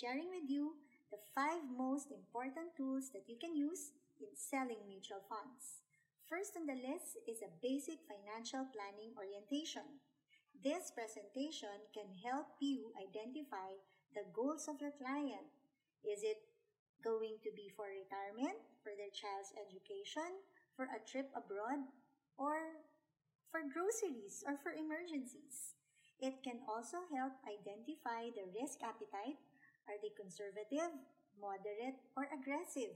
sharing with you the five most important tools that you can use in selling mutual funds. First on the list is a basic financial planning orientation. This presentation can help you identify the goals of your client. Is it going to be for retirement, for their child's education, for a trip abroad, or for groceries or for emergencies? It can also help identify the risk appetite. Are they conservative, moderate, or aggressive?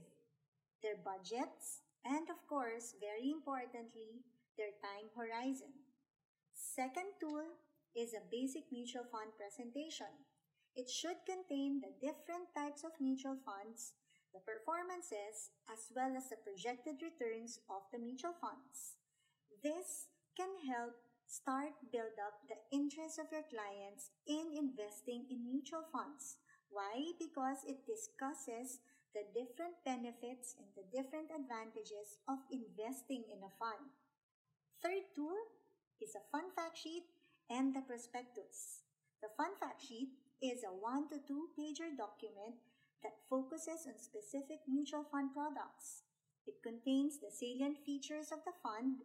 Their budgets, and of course, very importantly, their time horizon. Second tool is a basic mutual fund presentation. It should contain the different types of mutual funds, the performances, as well as the projected returns of the mutual funds. This can help start build up the interest of your clients in investing in mutual funds. Why? Because it discusses the different benefits and the different advantages of investing in a fund. Third tool is a fund fact sheet and the prospectus. The fund fact sheet is a one to two pager document that focuses on specific mutual fund products. It contains the salient features of the fund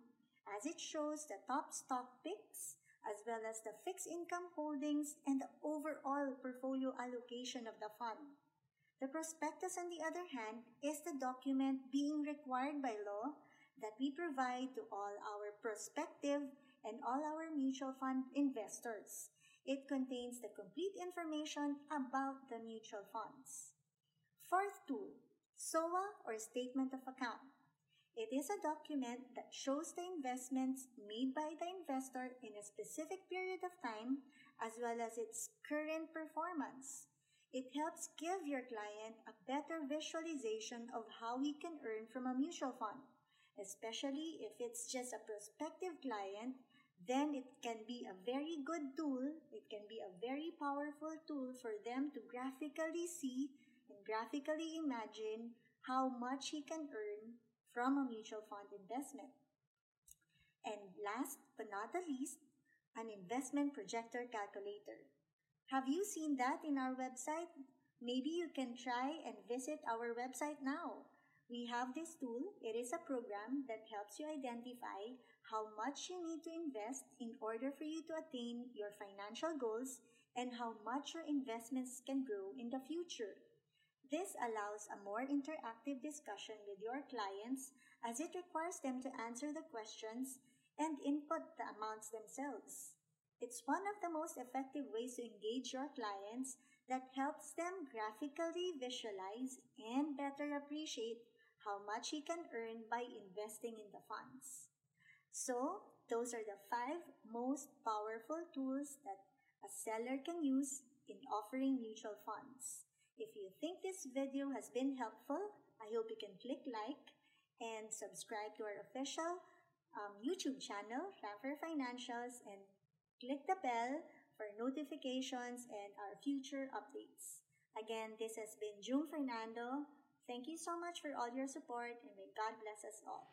as it shows the top stock picks as well as the fixed income holdings and the overall portfolio allocation of the fund. The prospectus, on the other hand, is the document being required by law that we provide to all our prospective and all our mutual fund investors. It contains the complete information about the mutual funds. Fourth tool, SOA or Statement of Account. It is a document that shows the investments made by the investor in a specific period of time as well as its current performance. It helps give your client a better visualization of how he can earn from a mutual fund. Especially if it's just a prospective client, then it can be a very good tool. It can be a very powerful tool for them to graphically see and graphically imagine how much he can earn from a mutual fund investment. And last but not the least, an investment projector calculator. Have you seen that in our website? Maybe you can try and visit our website now. We have this tool. It is a program that helps you identify how much you need to invest in order for you to attain your financial goals and how much your investments can grow in the future. This allows a more interactive discussion with your clients as it requires them to answer the questions and input the amounts themselves. It's one of the most effective ways to engage your clients that helps them graphically visualize and better appreciate how much he can earn by investing in the funds. So, those are the five most powerful tools that a seller can use in offering mutual funds. If you think this video has been helpful, I hope you can click like and subscribe to our official um, YouTube channel, Rampver Financials, and Click the bell for notifications and our future updates. Again, this has been June Fernando. Thank you so much for all your support and may God bless us all.